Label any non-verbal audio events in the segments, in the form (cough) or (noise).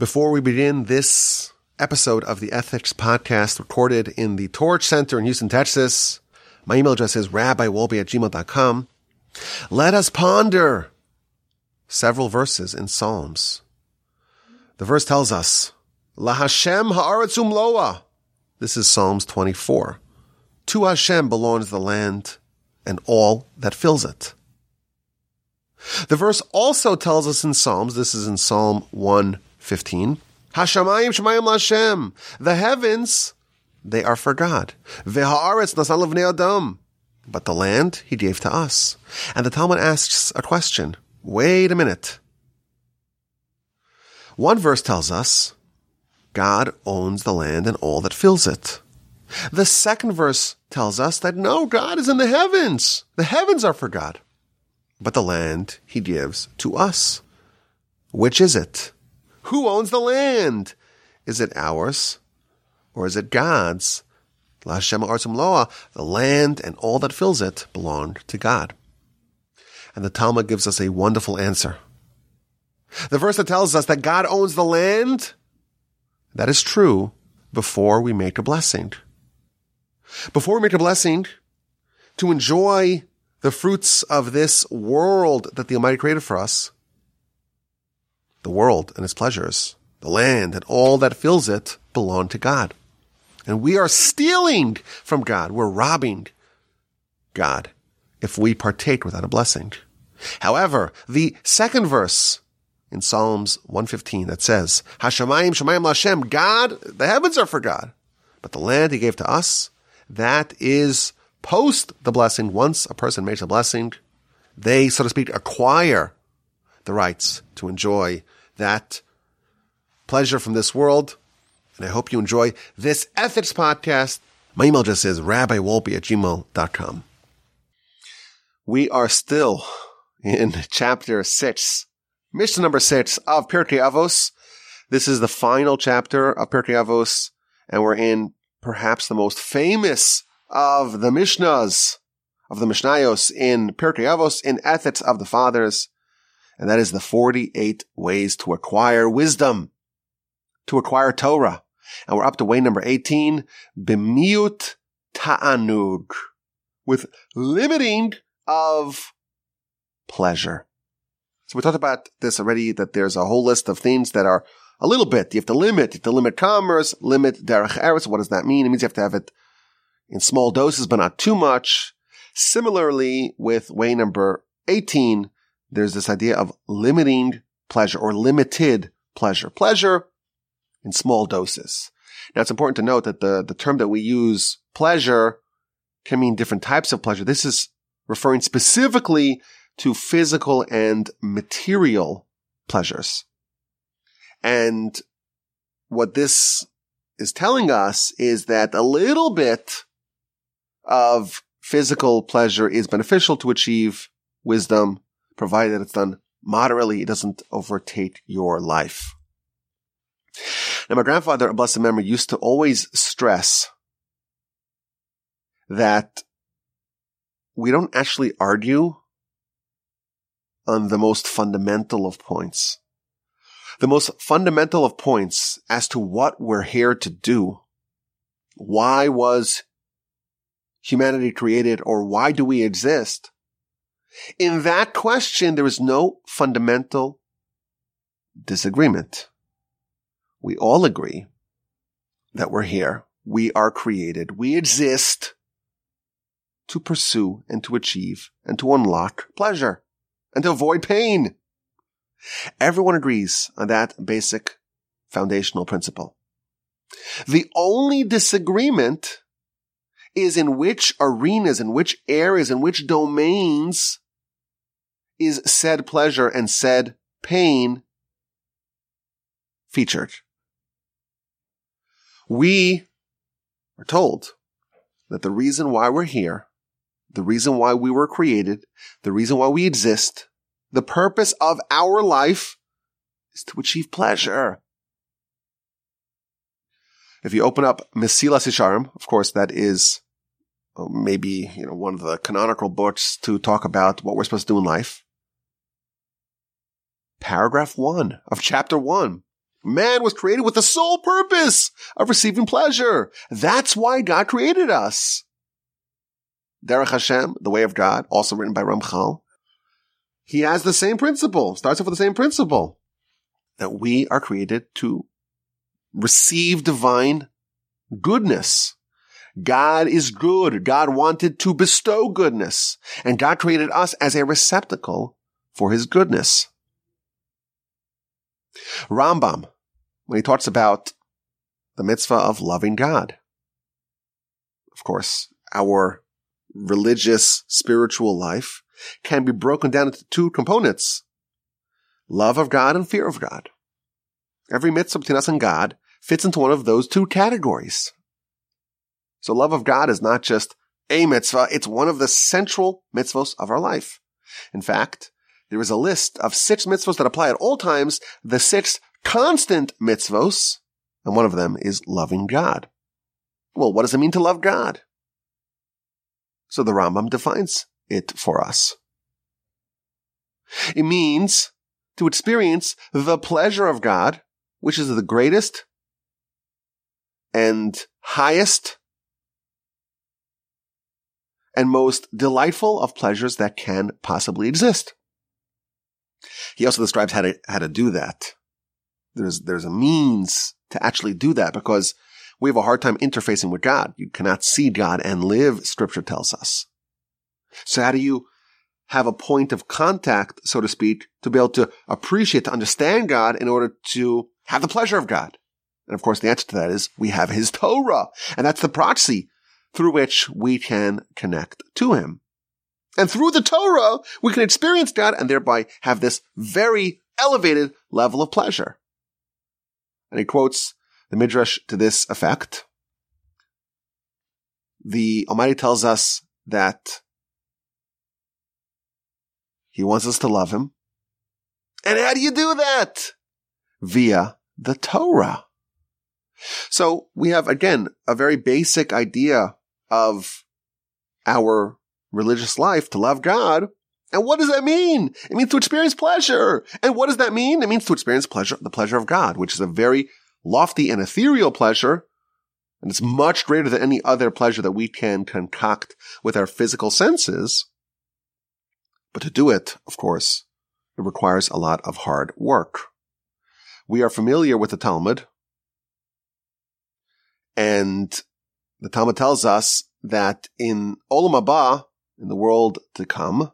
Before we begin this episode of the Ethics Podcast recorded in the Torch Center in Houston, Texas, my email address is rabbiwolbe at gmail.com. Let us ponder several verses in Psalms. The verse tells us, La Hashem ha'aretzum loa. This is Psalms 24. To Hashem belongs the land and all that fills it. The verse also tells us in Psalms, this is in Psalm 115, Hashamayim shemayim Lashem. The heavens, they are for God. V'ha'aretz nasan adam. But the land he gave to us. And the Talmud asks a question. Wait a minute. One verse tells us, God owns the land and all that fills it. The second verse tells us that no, God is in the heavens. The heavens are for God. But the land he gives to us. Which is it? Who owns the land? Is it ours or is it God's? Lashem Artsum Loa, the land and all that fills it belong to God. And the Talmud gives us a wonderful answer. The verse that tells us that God owns the land, that is true before we make a blessing. Before we make a blessing, to enjoy the fruits of this world that the Almighty created for us, the world and its pleasures, the land and all that fills it belong to God. And we are stealing from God. We're robbing God if we partake without a blessing. However, the second verse in Psalms 115 that says, Hashemayim Shemayim Lashem, God, the heavens are for God, but the land he gave to us, that is post the blessing. Once a person makes a blessing, they, so to speak, acquire the rights to enjoy that pleasure from this world. And I hope you enjoy this ethics podcast. My email address is rabbiwolbe at gmail.com. We are still in chapter six, Mishnah number six of Pirkei Avos. This is the final chapter of Pirkei Avos, and we're in perhaps the most famous of the Mishnahs, of the Mishnayos in Pirkei Avos, in Ethics of the Fathers and that is the 48 ways to acquire wisdom, to acquire Torah. And we're up to way number 18, bimiut ta'anug, with limiting of pleasure. So we talked about this already, that there's a whole list of things that are a little bit. You have to limit, you have to limit commerce, limit derech eretz. What does that mean? It means you have to have it in small doses, but not too much. Similarly, with way number 18, there's this idea of limiting pleasure or limited pleasure. Pleasure in small doses. Now it's important to note that the, the term that we use, pleasure, can mean different types of pleasure. This is referring specifically to physical and material pleasures. And what this is telling us is that a little bit of physical pleasure is beneficial to achieve wisdom provided it's done moderately, it doesn't overtake your life. Now, my grandfather, a blessed memory, used to always stress that we don't actually argue on the most fundamental of points. The most fundamental of points as to what we're here to do. Why was humanity created or why do we exist? In that question, there is no fundamental disagreement. We all agree that we're here. We are created. We exist to pursue and to achieve and to unlock pleasure and to avoid pain. Everyone agrees on that basic foundational principle. The only disagreement is in which arenas, in which areas, in which domains is said pleasure and said pain featured. We are told that the reason why we're here, the reason why we were created, the reason why we exist, the purpose of our life is to achieve pleasure. If you open up Mesilas Yesharim, of course, that is uh, maybe, you know, one of the canonical books to talk about what we're supposed to do in life paragraph one of chapter one. Man was created with the sole purpose of receiving pleasure. That's why God created us. Derech Hashem, the way of God, also written by Ramchal. He has the same principle, starts off with the same principle that we are created to receive divine goodness. God is good. God wanted to bestow goodness and God created us as a receptacle for his goodness. Rambam, when he talks about the mitzvah of loving God, of course, our religious spiritual life can be broken down into two components. Love of God and fear of God. Every mitzvah between us and God fits into one of those two categories. So love of God is not just a mitzvah, it's one of the central mitzvahs of our life. In fact, there is a list of six mitzvahs that apply at all times, the six constant mitzvahs, and one of them is loving God. Well, what does it mean to love God? So the Rambam defines it for us. It means to experience the pleasure of God, which is the greatest and highest and most delightful of pleasures that can possibly exist. He also describes how to, how to do that. There's, there's a means to actually do that because we have a hard time interfacing with God. You cannot see God and live, scripture tells us. So how do you have a point of contact, so to speak, to be able to appreciate, to understand God in order to have the pleasure of God? And of course, the answer to that is we have his Torah. And that's the proxy through which we can connect to him. And through the Torah, we can experience God and thereby have this very elevated level of pleasure. And he quotes the Midrash to this effect. The Almighty tells us that he wants us to love him. And how do you do that? Via the Torah. So we have again a very basic idea of our religious life to love God. And what does that mean? It means to experience pleasure. And what does that mean? It means to experience pleasure, the pleasure of God, which is a very lofty and ethereal pleasure. And it's much greater than any other pleasure that we can concoct with our physical senses. But to do it, of course, it requires a lot of hard work. We are familiar with the Talmud. And the Talmud tells us that in Olam Haba, in the world to come,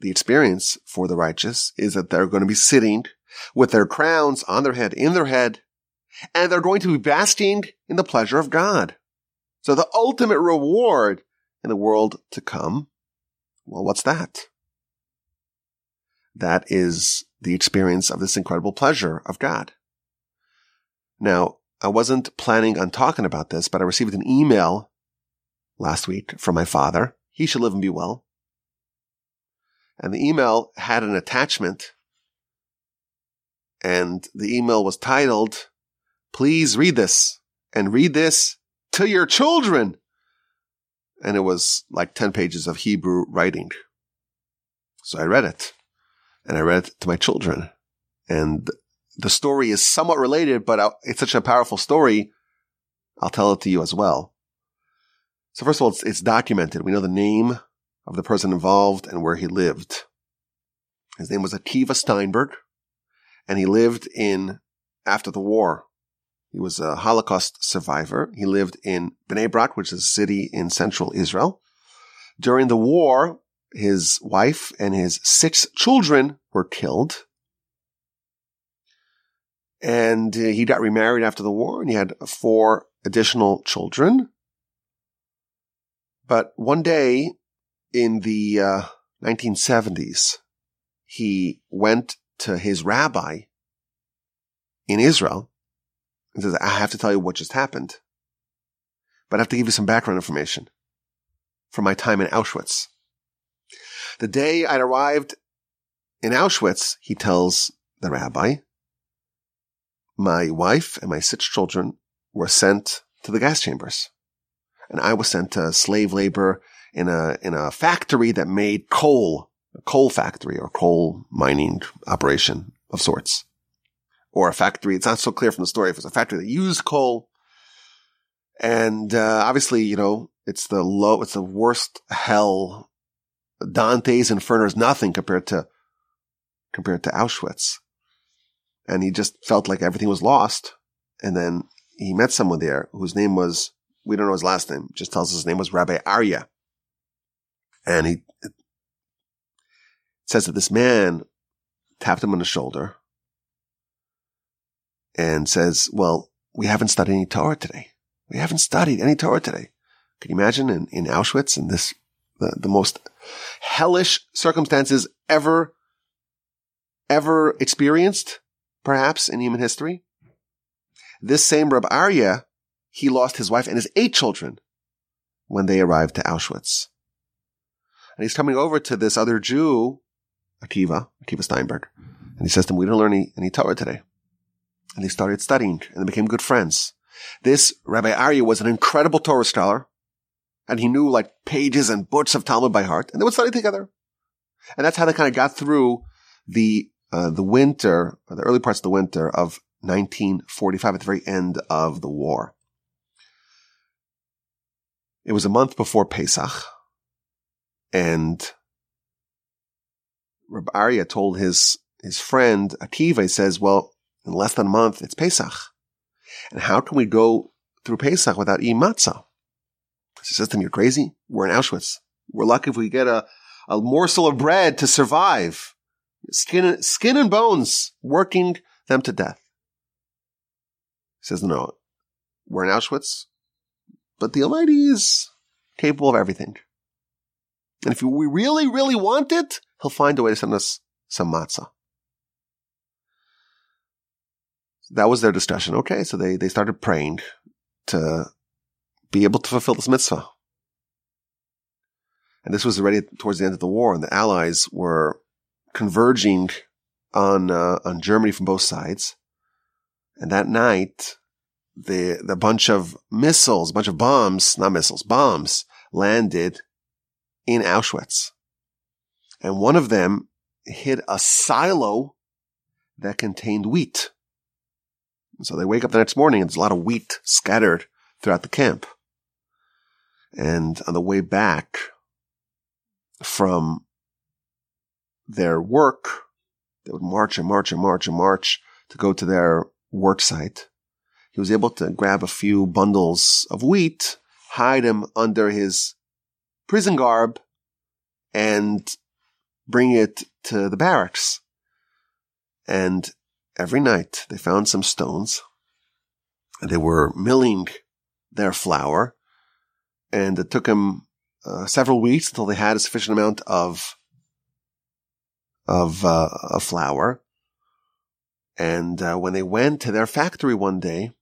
the experience for the righteous is that they're going to be sitting with their crowns on their head, in their head, and they're going to be basking in the pleasure of God. So the ultimate reward in the world to come, well, what's that? That is the experience of this incredible pleasure of God. Now, I wasn't planning on talking about this, but I received an email last week from my father. He should live and be well. And the email had an attachment and the email was titled, please read this and read this to your children. And it was like 10 pages of Hebrew writing. So I read it and I read it to my children and the story is somewhat related, but uh, it's such a powerful story. I'll tell it to you as well. So first of all, it's, it's documented. We know the name of the person involved and where he lived. His name was Akiva Steinberg, and he lived in after the war. He was a Holocaust survivor. He lived in Bnei Brak, which is a city in central Israel. During the war, his wife and his six children were killed and uh, he got remarried after the war and he had four additional children. But one day in the uh, 1970s, he went to his rabbi in Israel and says, I have to tell you what just happened, but I have to give you some background information from my time in Auschwitz. The day I'd arrived in Auschwitz, he tells the rabbi, my wife and my six children were sent to the gas chambers. And I was sent to slave labor in a, in a factory that made coal, a coal factory or coal mining operation of sorts. Or a factory. It's not so clear from the story if it's a factory that used coal. And, uh, obviously, you know, it's the low, it's the worst hell. Dante's Inferno is nothing compared to, compared to Auschwitz. And he just felt like everything was lost. And then he met someone there whose name was, we don't know his last name, just tells us his name was Rabbi Aryeh. And he says that this man tapped him on the shoulder and says, well, we haven't studied any Torah today. We haven't studied any Torah today. Can you imagine in, in Auschwitz in this, the, the most hellish circumstances ever, ever experienced, perhaps in human history? This same Reb Aryeh, he lost his wife and his eight children when they arrived to Auschwitz. And he's coming over to this other Jew, Akiva, Akiva Steinberg, and he says to him, we didn't learn any, any Torah today. And they started studying and they became good friends. This Rabbi Aryeh was an incredible Torah scholar and he knew like pages and books of Talmud by heart and they would study together. And that's how they kind of got through the, uh, the winter, the early parts of the winter of 1945 at the very end of the war. It was a month before Pesach and Rabbi Aryeh told his, his friend Akiva, he says, well, in less than a month, it's Pesach. And how can we go through Pesach without eating matzah? He says to him, you're crazy. We're in Auschwitz. We're lucky if we get a, a morsel of bread to survive. Skin, skin and bones, working them to death. He says, no, we're in Auschwitz, but the Almighty is capable of everything. And if we really, really want it, He'll find a way to send us some matzah. That was their discussion. Okay, so they, they started praying to be able to fulfill this mitzvah. And this was already towards the end of the war, and the Allies were converging on uh, on Germany from both sides. And that night, the the bunch of missiles, a bunch of bombs, not missiles, bombs landed in Auschwitz. And one of them hit a silo that contained wheat. So they wake up the next morning and there's a lot of wheat scattered throughout the camp. And on the way back from their work, they would march and march and march and march to go to their work site. He was able to grab a few bundles of wheat, hide them under his prison garb, and bring it to the barracks. And every night they found some stones they were milling their flour and it took them uh, several weeks until they had a sufficient amount of of, uh, flour. And uh, when they went to their factory one day,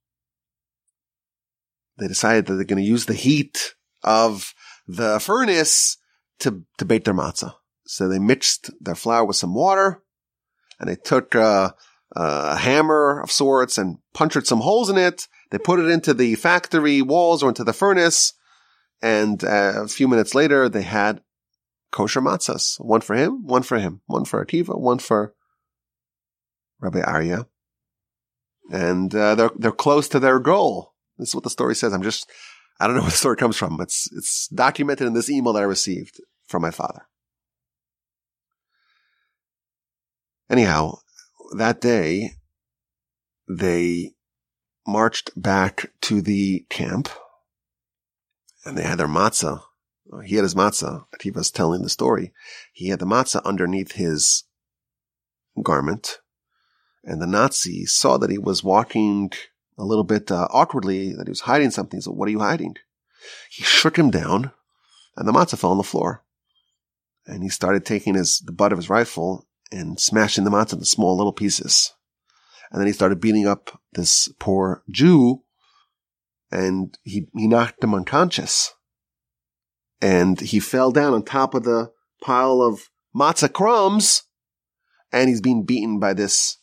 they decided that they're going to use the heat of the furnace to to bake their matzah. So they mixed their flour with some water, and they took uh, a hammer of sorts and punctured some holes in it. They put it into the factory walls or into the furnace, and uh, a few minutes later, they had kosher matzahs. One for him, one for him, one for Akiva, one for Rabbi Aryeh. And uh, they're they're close to their goal. This is what the story says. I'm just I don't know (laughs) where the story comes from. It's it's documented in this email that I received from my father. Anyhow, that day, they marched back to the camp and they had their matzah. He had his matzah. Was telling the story. He had the matzah underneath his garment and the Nazi saw that he was walking a little bit uh, awkwardly, that he was hiding something. So what are you hiding? He shook him down and the matzah fell on the floor. And he started taking his, the butt of his rifle and smashing them out into small little pieces. And then he started beating up this poor Jew and he, he knocked him unconscious. And he fell down on top of the pile of matzah crumbs and he's being beaten by this,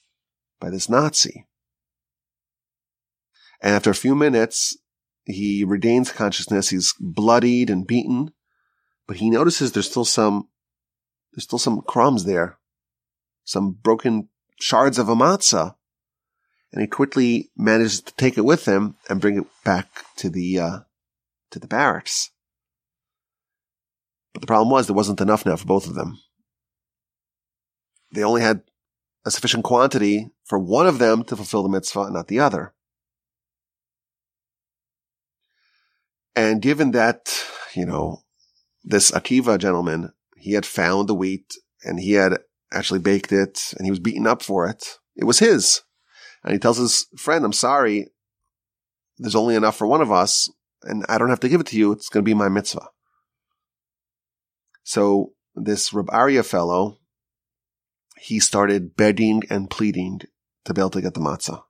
by this Nazi. And after a few minutes, he regains consciousness. He's bloodied and beaten, but he notices there's still some, there's still some crumbs there some broken shards of a matzah, and he quickly manages to take it with him and bring it back to the uh, to the barracks. But the problem was there wasn't enough now for both of them. They only had a sufficient quantity for one of them to fulfill the mitzvah and not the other. And given that, you know, this Akiva gentleman, he had found the wheat and he had actually baked it and he was beaten up for it. It was his. And he tells his friend, I'm sorry, there's only enough for one of us and I don't have to give it to you. It's going to be my mitzvah. So this Rab Aryeh fellow, he started begging and pleading to be able to get the matzah.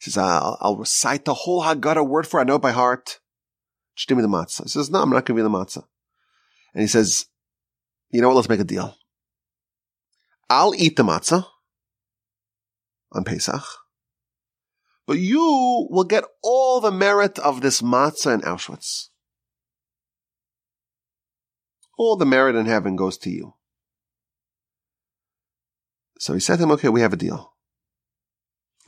He says, I'll, I'll recite the whole Haggadah word for it. I know it by heart. Give me the matzah. He says, no, I'm not giving you the matzah. And he says, you know what? Let's make a deal. I'll eat the matzah on Pesach, but you will get all the merit of this matzah in Auschwitz. All the merit in heaven goes to you. So he said to him, okay, we have a deal.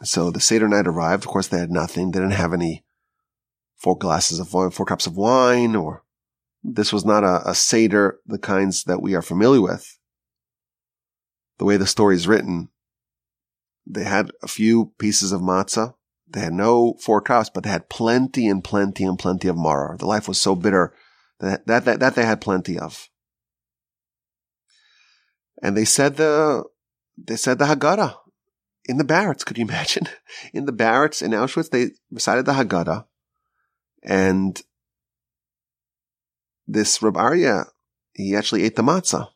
So the Seder night arrived. Of course, they had nothing. They didn't have any four glasses of wine, four cups of wine, or this was not a, a Seder, the kinds that we are familiar with. The way the story is written, they had a few pieces of matzah. They had no four cups, but they had plenty and plenty and plenty of maror. The life was so bitter that, that, that, that they had plenty of. And they said the, they said the Haggadah in the barracks. Could you (laughs) imagine? In the barracks in Auschwitz, they recited the Haggadah and this Rab Aryeh, he actually ate the matzah.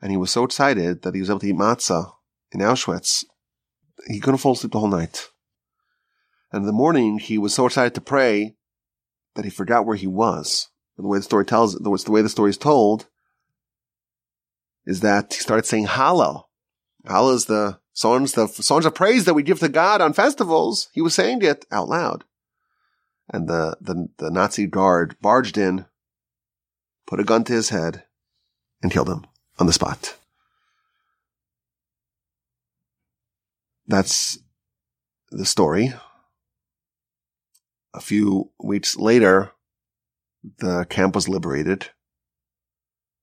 And he was so excited that he was able to eat matzah in Auschwitz. He couldn't fall asleep the whole night. And in the morning, he was so excited to pray that he forgot where he was. And the way the story tells, the way the story is told, is that he started saying Hallel. Hallel is the songs, the songs of praise that we give to God on festivals. He was saying it out loud and the, the, the Nazi guard barged in, put a gun to his head, and killed him on the spot. That's the story. A few weeks later, the camp was liberated.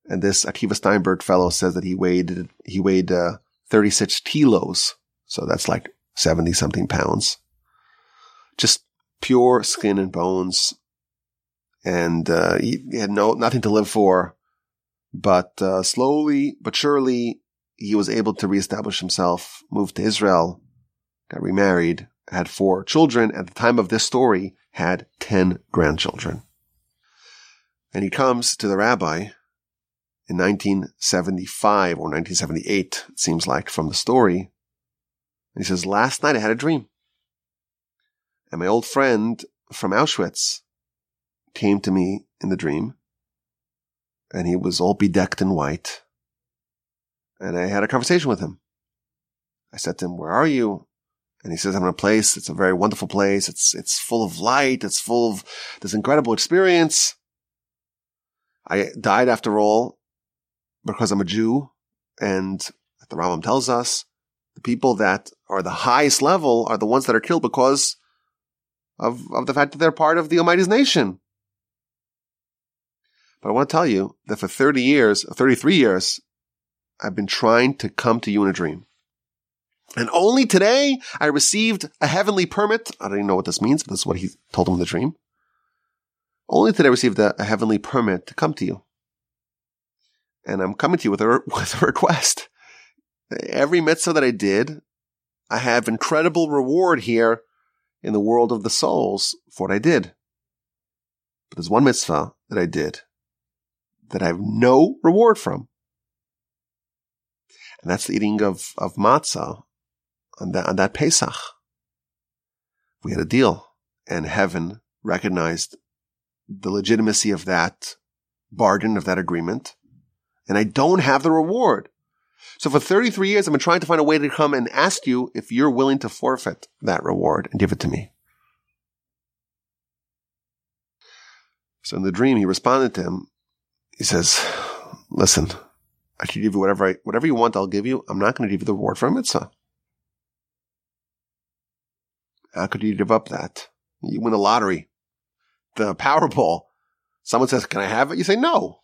And this Akiva Steinberg fellow says that he weighed, he weighed, uh, 36 kilos. So that's like 70 something pounds. Just pure skin and bones, and uh, he had no nothing to live for. But uh, slowly but surely, he was able to reestablish himself, moved to Israel, got remarried, had four children. At the time of this story, had ten grandchildren. And he comes to the rabbi in 1975 or 1978, it seems like from the story. And he says, last night I had a dream. And my old friend from Auschwitz came to me in the dream and he was all bedecked in white. And I had a conversation with him. I said to him, where are you? And he says, I'm in a place. It's a very wonderful place. It's, it's full of light. It's full of this incredible experience. I died after all because I'm a Jew. And the Rambam tells us the people that are the highest level are the ones that are killed because of, of the fact that they're part of the Almighty's nation. But I want to tell you that for 30 years, 33 years, I've been trying to come to you in a dream. And only today I received a heavenly permit. I don't even know what this means, but this is what he told him in the dream. Only today I received a, a heavenly permit to come to you. And I'm coming to you with a, (laughs) with a request. Every mitzvah that I did, I have incredible reward here in the world of the souls for what I did. But there's one mitzvah that I did that I have no reward from. And that's the eating of, of matzah on that, on that Pesach. We had a deal and heaven recognized the legitimacy of that bargain, of that agreement. And I don't have the reward. So for 33 years, I've been trying to find a way to come and ask you if you're willing to forfeit that reward and give it to me. So in the dream, he responded to him. He says, listen, I should give you whatever I, whatever you want, I'll give you. I'm not going to give you the reward for a mitzvah. How could you give up that? You win the lottery, the Powerball. Someone says, can I have it? You say no.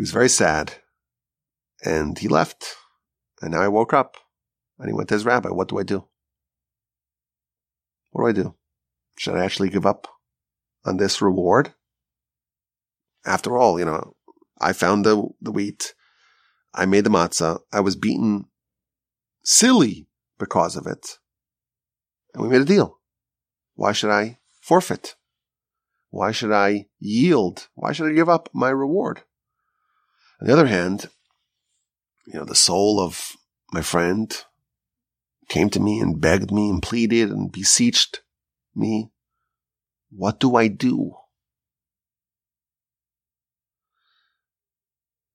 He was very sad and he left. And now I woke up and he went to his rabbi. What do I do? What do I do? Should I actually give up on this reward? After all, you know, I found the, the wheat. I made the matzah. I was beaten silly because of it. And we made a deal. Why should I forfeit? Why should I yield? Why should I give up my reward? On the other hand, you know, the soul of my friend came to me and begged me and pleaded and beseeched me. What do I do?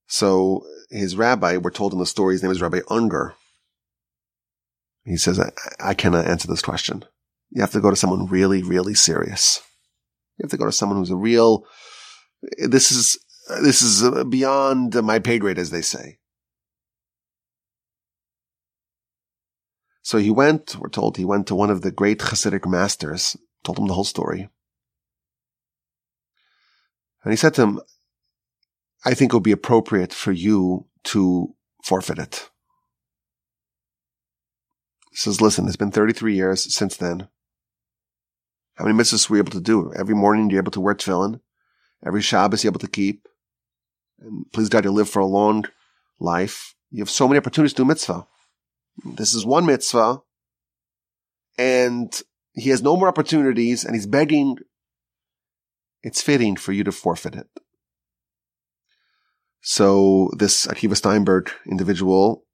So his rabbi, we're told in the story, his name is Rabbi Unger. He says, I, I cannot answer this question. You have to go to someone really, really serious. You have to go to someone who's a real, this is, this is uh, beyond my pay grade, as they say. So he went, we're told he went to one of the great Hasidic masters, told him the whole story. And he said to him, I think it would be appropriate for you to forfeit it. He says, listen, it's been 33 years since then. How many mitzvahs were you able to do? Every morning you're able to wear tefillin. Every Shabbos you're able to keep. And please God, you live for a long life. You have so many opportunities to do mitzvah. This is one mitzvah. And he has no more opportunities and he's begging. It's fitting for you to forfeit it. So this Akiva Steinberg individual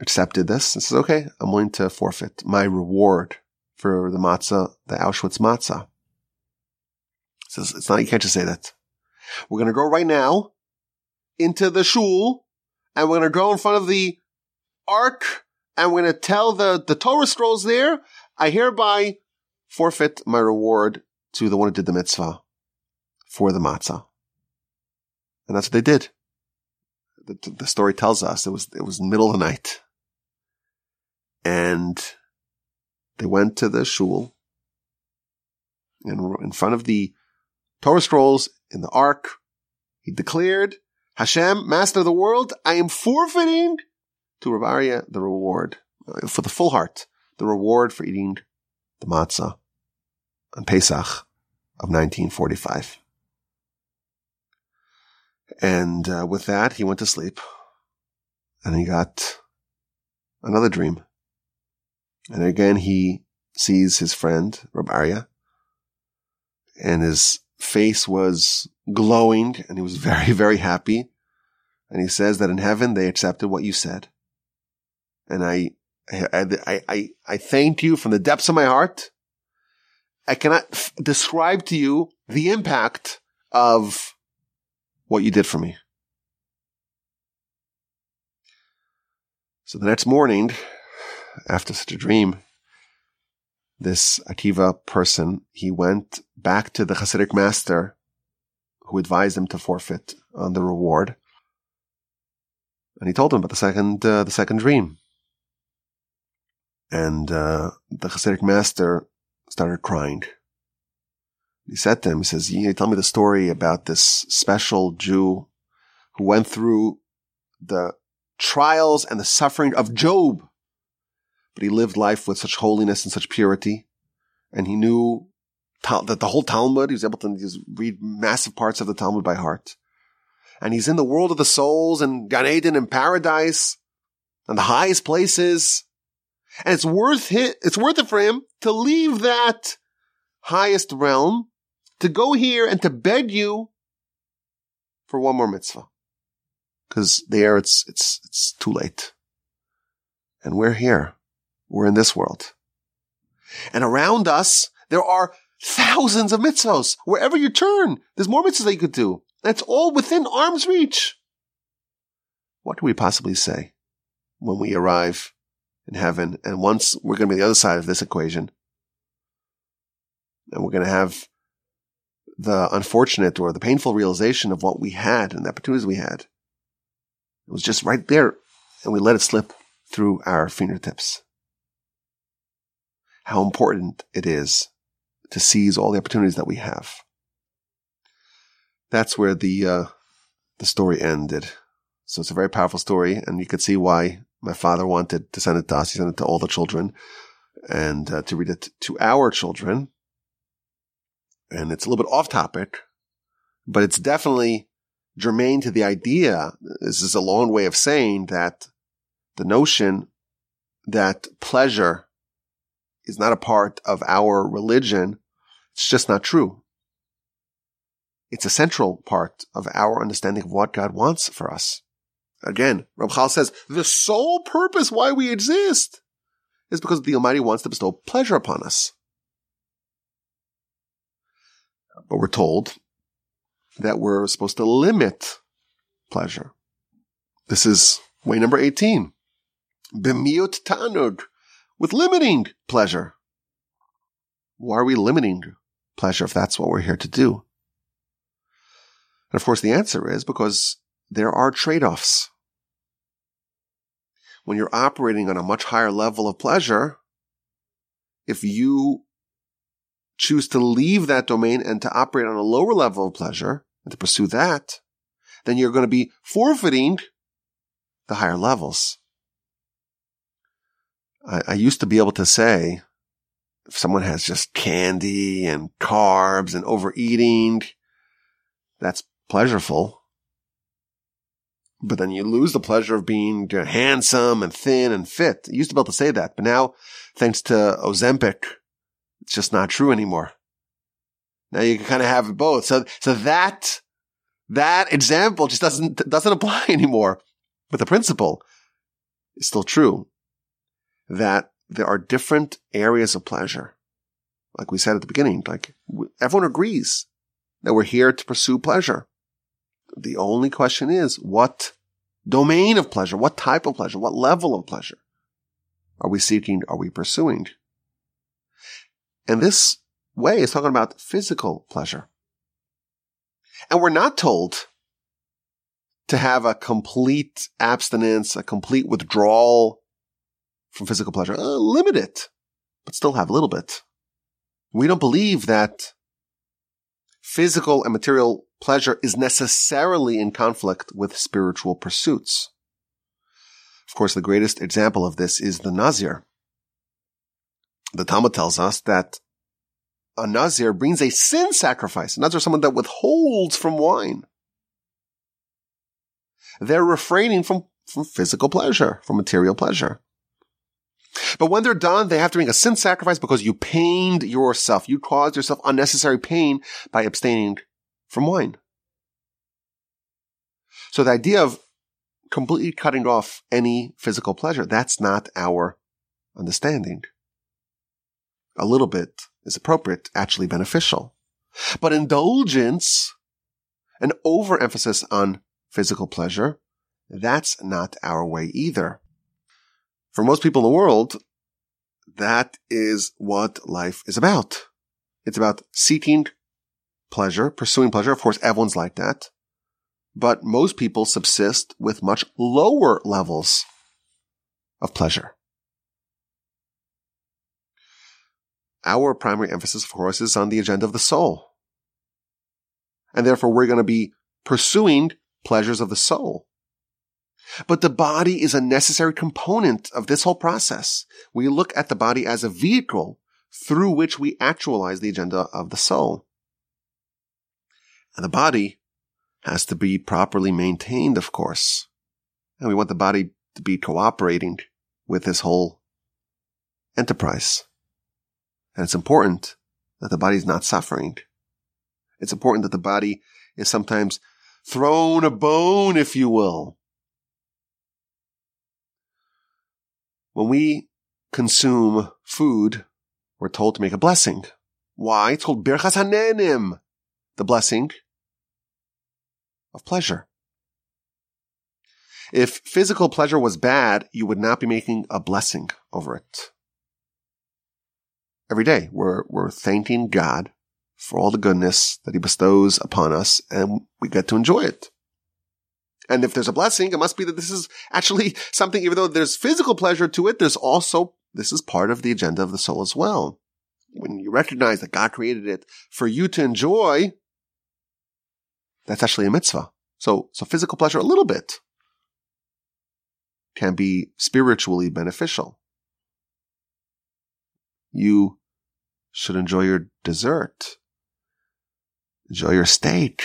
accepted this and says, okay, I'm willing to forfeit my reward for the matzah, the Auschwitz matzah. says, it's not, you can't just say that. We're going to go right now into the shul and we're going to go in front of the ark and we're going to tell the, the Torah scrolls there, I hereby forfeit my reward to the one who did the mitzvah for the matzah. And that's what they did the, the story tells us it was, it was middle of the night. And they went to the shul and in front of the Torah scrolls in the ark, he declared, Hashem, master of the world, I am forfeiting to Rav Aryeh the reward uh, for the full heart, the reward for eating the matzah on Pesach of 1945. And uh, with that, he went to sleep and he got another dream. And again, he sees his friend, Rab Aryeh, and his face was glowing and he was (laughs) very, very happy. And he says that in heaven, they accepted what you said. And I, I, I, I, I thank you from the depths of my heart. I cannot f- describe to you the impact of what you did for me. So the next morning, after such a dream, this Akiva person, he went back to the Hasidic master who advised him to forfeit on the reward. And he told him about the second, uh, the second dream. And, uh, the Hasidic master started crying. He said to him, he says, you tell me the story about this special Jew who went through the trials and the suffering of Job, but he lived life with such holiness and such purity. And he knew that the whole Talmud, he was able to read massive parts of the Talmud by heart. And he's in the world of the souls and Gan Eden and paradise and the highest places. And it's worth it, it's worth it for him to leave that highest realm to go here and to beg you for one more mitzvah. Cause there it's, it's, it's too late. And we're here. We're in this world. And around us, there are thousands of mitzvahs. Wherever you turn, there's more mitzvahs that you could do. That's all within arm's reach. What do we possibly say when we arrive in heaven? And once we're going to be the other side of this equation, and we're going to have the unfortunate or the painful realization of what we had and the opportunities we had. It was just right there and we let it slip through our fingertips. How important it is to seize all the opportunities that we have. That's where the, uh, the story ended. So it's a very powerful story and you could see why my father wanted to send it to us. He sent it to all the children and uh, to read it to our children and it's a little bit off topic, but it's definitely germane to the idea. This is a long way of saying that the notion that pleasure is not a part of our religion. It's just not true. It's a central part of our understanding of what God wants for us. Again, Ramchal says the sole purpose why we exist is because the Almighty wants to bestow pleasure upon us. But we're told that we're supposed to limit pleasure. This is way number 18. Bemiut tanug, with limiting pleasure. Why are we limiting pleasure if that's what we're here to do? And of course, the answer is because there are trade-offs. When you're operating on a much higher level of pleasure, if you choose to leave that domain and to operate on a lower level of pleasure and to pursue that, then you're going to be forfeiting the higher levels. I, I used to be able to say, if someone has just candy and carbs and overeating, that's pleasureful. But then you lose the pleasure of being handsome and thin and fit. I used to be able to say that, but now, thanks to Ozempic, it's just not true anymore. Now you can kind of have both. So, so that, that example just doesn't, doesn't (laughs) apply anymore. But the principle is still true that there are different areas of pleasure. Like we said at the beginning, like everyone agrees that we're here to pursue pleasure. The only question is what domain of pleasure, what type of pleasure, what level of pleasure are we seeking, are we pursuing? And this way is talking about physical pleasure. And we're not told to have a complete abstinence, a complete withdrawal from physical pleasure. Uh, limit it, but still have a little bit. We don't believe that physical and material pleasure is necessarily in conflict with spiritual pursuits. Of course, the greatest example of this is the Nazir the Talmud tells us that a Nazir brings a sin sacrifice. A Nazir is someone that withholds from wine. They're refraining from, from physical pleasure, from material pleasure. But when they're done, they have to bring a sin sacrifice because you pained yourself. You caused yourself unnecessary pain by abstaining from wine. So the idea of completely cutting off any physical pleasure, that's not our understanding a little bit is appropriate, actually beneficial. But indulgence, an overemphasis on physical pleasure, that's not our way either. For most people in the world, that is what life is about. It's about seeking pleasure, pursuing pleasure. Of course, everyone's like that. But most people subsist with much lower levels of pleasure. our primary emphasis, of course, is on the agenda of the soul. And therefore we're going to be pursuing pleasures of the soul. But the body is a necessary component of this whole process. We look at the body as a vehicle through which we actualize the agenda of the soul. And the body has to be properly maintained, of course. And we want the body to be cooperating with this whole enterprise. And it's important that the body is not suffering. It's important that the body is sometimes thrown a bone, if you will. When we consume food, we're told to make a blessing. Why? It's called Birchas Hanehenin, the blessing of pleasure. If physical pleasure was bad, you would not be making a blessing over it every day. We're, we're thanking God for all the goodness that he bestows upon us and we get to enjoy it. And if there's a blessing, it must be that this is actually (laughs) something, even though there's physical pleasure to it, there's also, this is part of the agenda of the soul as well. When you recognize that God created it for you to enjoy, that's actually a mitzvah. So, so physical pleasure a little bit can be spiritually beneficial. You should enjoy your dessert. Enjoy your steak.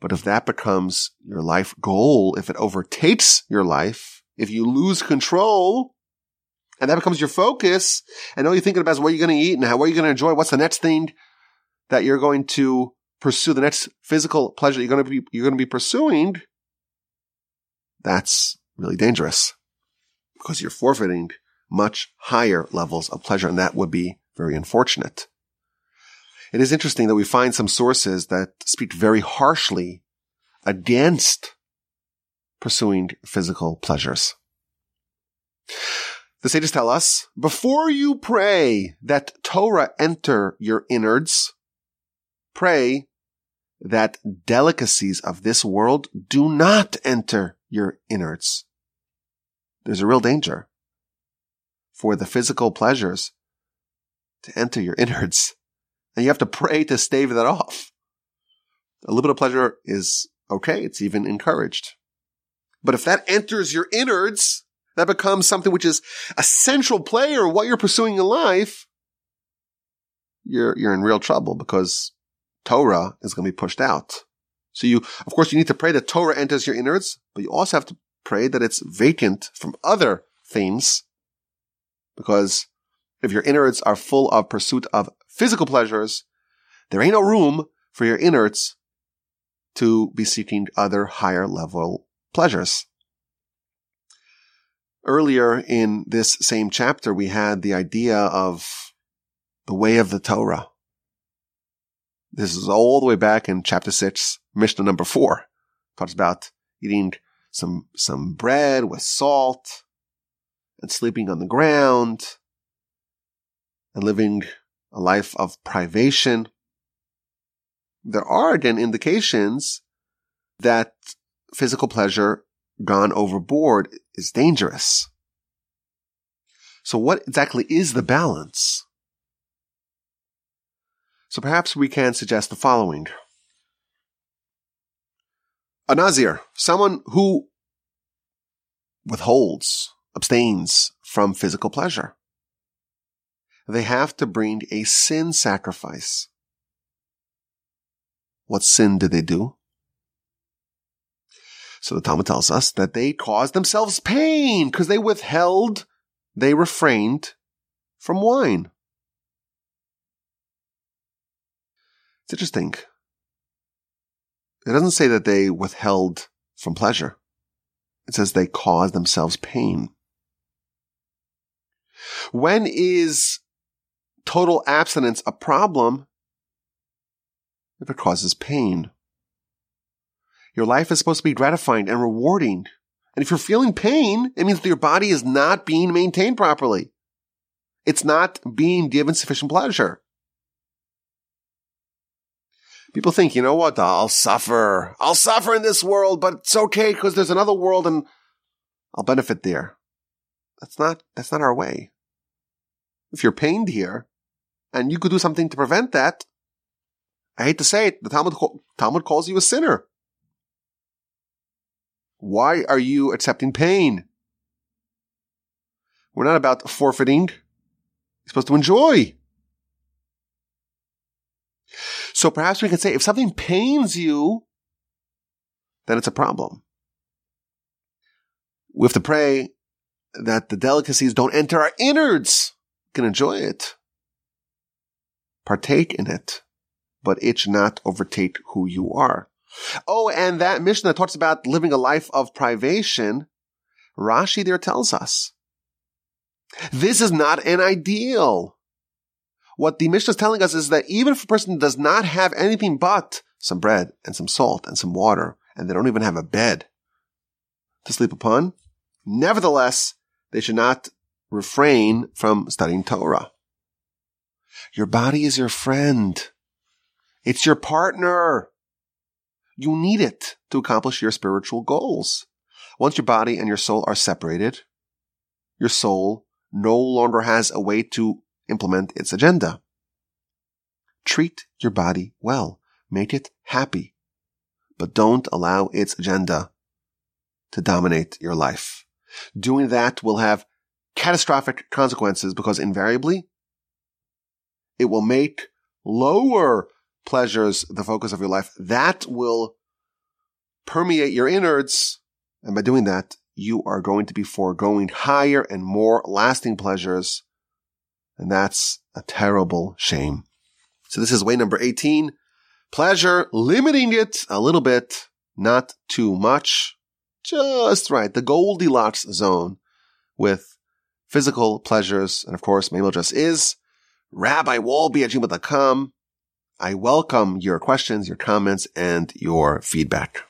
But if that becomes your life goal, if it overtakes your life, if you lose control, and that becomes your focus, and all you're thinking about is what you're going to eat and how, what you're going to enjoy, what's the next thing that you're going to pursue, the next physical pleasure you're going to be, you're going to be pursuing, that's really dangerous because you're forfeiting much higher levels of pleasure, and that would be very unfortunate. It is interesting that we find some sources that speak very harshly against pursuing physical pleasures. The sages tell us, before you pray that Torah enter your innards, pray that delicacies of this world do not enter your innards. There's a real danger for the physical pleasures to enter your (laughs) innards. And you have to pray to stave that off. A little bit of pleasure is okay. It's even encouraged. But if that enters your innards, that becomes something which is a central player what you're pursuing in life, you're, you're in real trouble because Torah is going to be pushed out. So you, of course, you need to pray that Torah enters your innards, but you also have to pray that it's vacant from other themes. Because if your innards are full of pursuit of physical pleasures, there ain't no room for your innards to be seeking other higher level pleasures. Earlier in this same chapter, we had the idea of the way of the Torah. This is all the way back in chapter six, Mishnah number four. Talks about eating some, some bread with salt and sleeping on the ground and living a life of privation. There are again indications that physical pleasure gone overboard is dangerous. So what exactly is the balance? So perhaps we can suggest the following. A Nazir, someone who withholds, abstains from physical pleasure. They have to bring a sin sacrifice. What sin did they do? So the Talmud tells us that they caused themselves pain because they withheld, they refrained from wine. It's interesting. It doesn't say that they withheld from pleasure. It says they caused themselves pain. When is total abstinence a problem? If it causes pain. Your life is supposed to be gratifying and rewarding. And if you're feeling pain, it means that your body is not being maintained properly. It's not being given sufficient pleasure. People think, you know what? I'll suffer. I'll suffer in this world, but it's okay because there's another world and I'll benefit there. That's not, that's not our way. If you're pained here and you could do something to prevent that, I hate to say it, the Talmud, Talmud calls you a sinner. Why are you accepting pain? We're not about forfeiting. You're supposed to enjoy. So perhaps we can say if something pains you, then it's a problem. We have to pray that the delicacies don't enter our innards. We can enjoy it. Partake in it, but it not overtake who you are. Oh, and that Mishnah talks about living a life of privation. Rashi there tells us this is not an ideal. What the Mishnah is telling us is that even if a person does not have anything but some bread and some salt and some water, and they don't even have a bed to sleep upon, nevertheless, they should not refrain from studying Torah. Your body is your friend. It's your partner. You need it to accomplish your spiritual goals. Once your body and your soul are separated, your soul no longer has a way to implement its agenda. Treat your body well. Make it happy. But don't allow its agenda to dominate your life. Doing that will have catastrophic consequences because invariably it will make lower pleasures the focus of your life. That will permeate your innards. And by doing that, you are going to be foregoing higher and more lasting pleasures. And that's a terrible shame. So this is way number 18. Pleasure, limiting it a little bit, not too much. Just right. The Goldilocks zone with physical pleasures. And of course, email address is rabbiwolbe at gmail.com. I welcome your questions, your comments, and your feedback.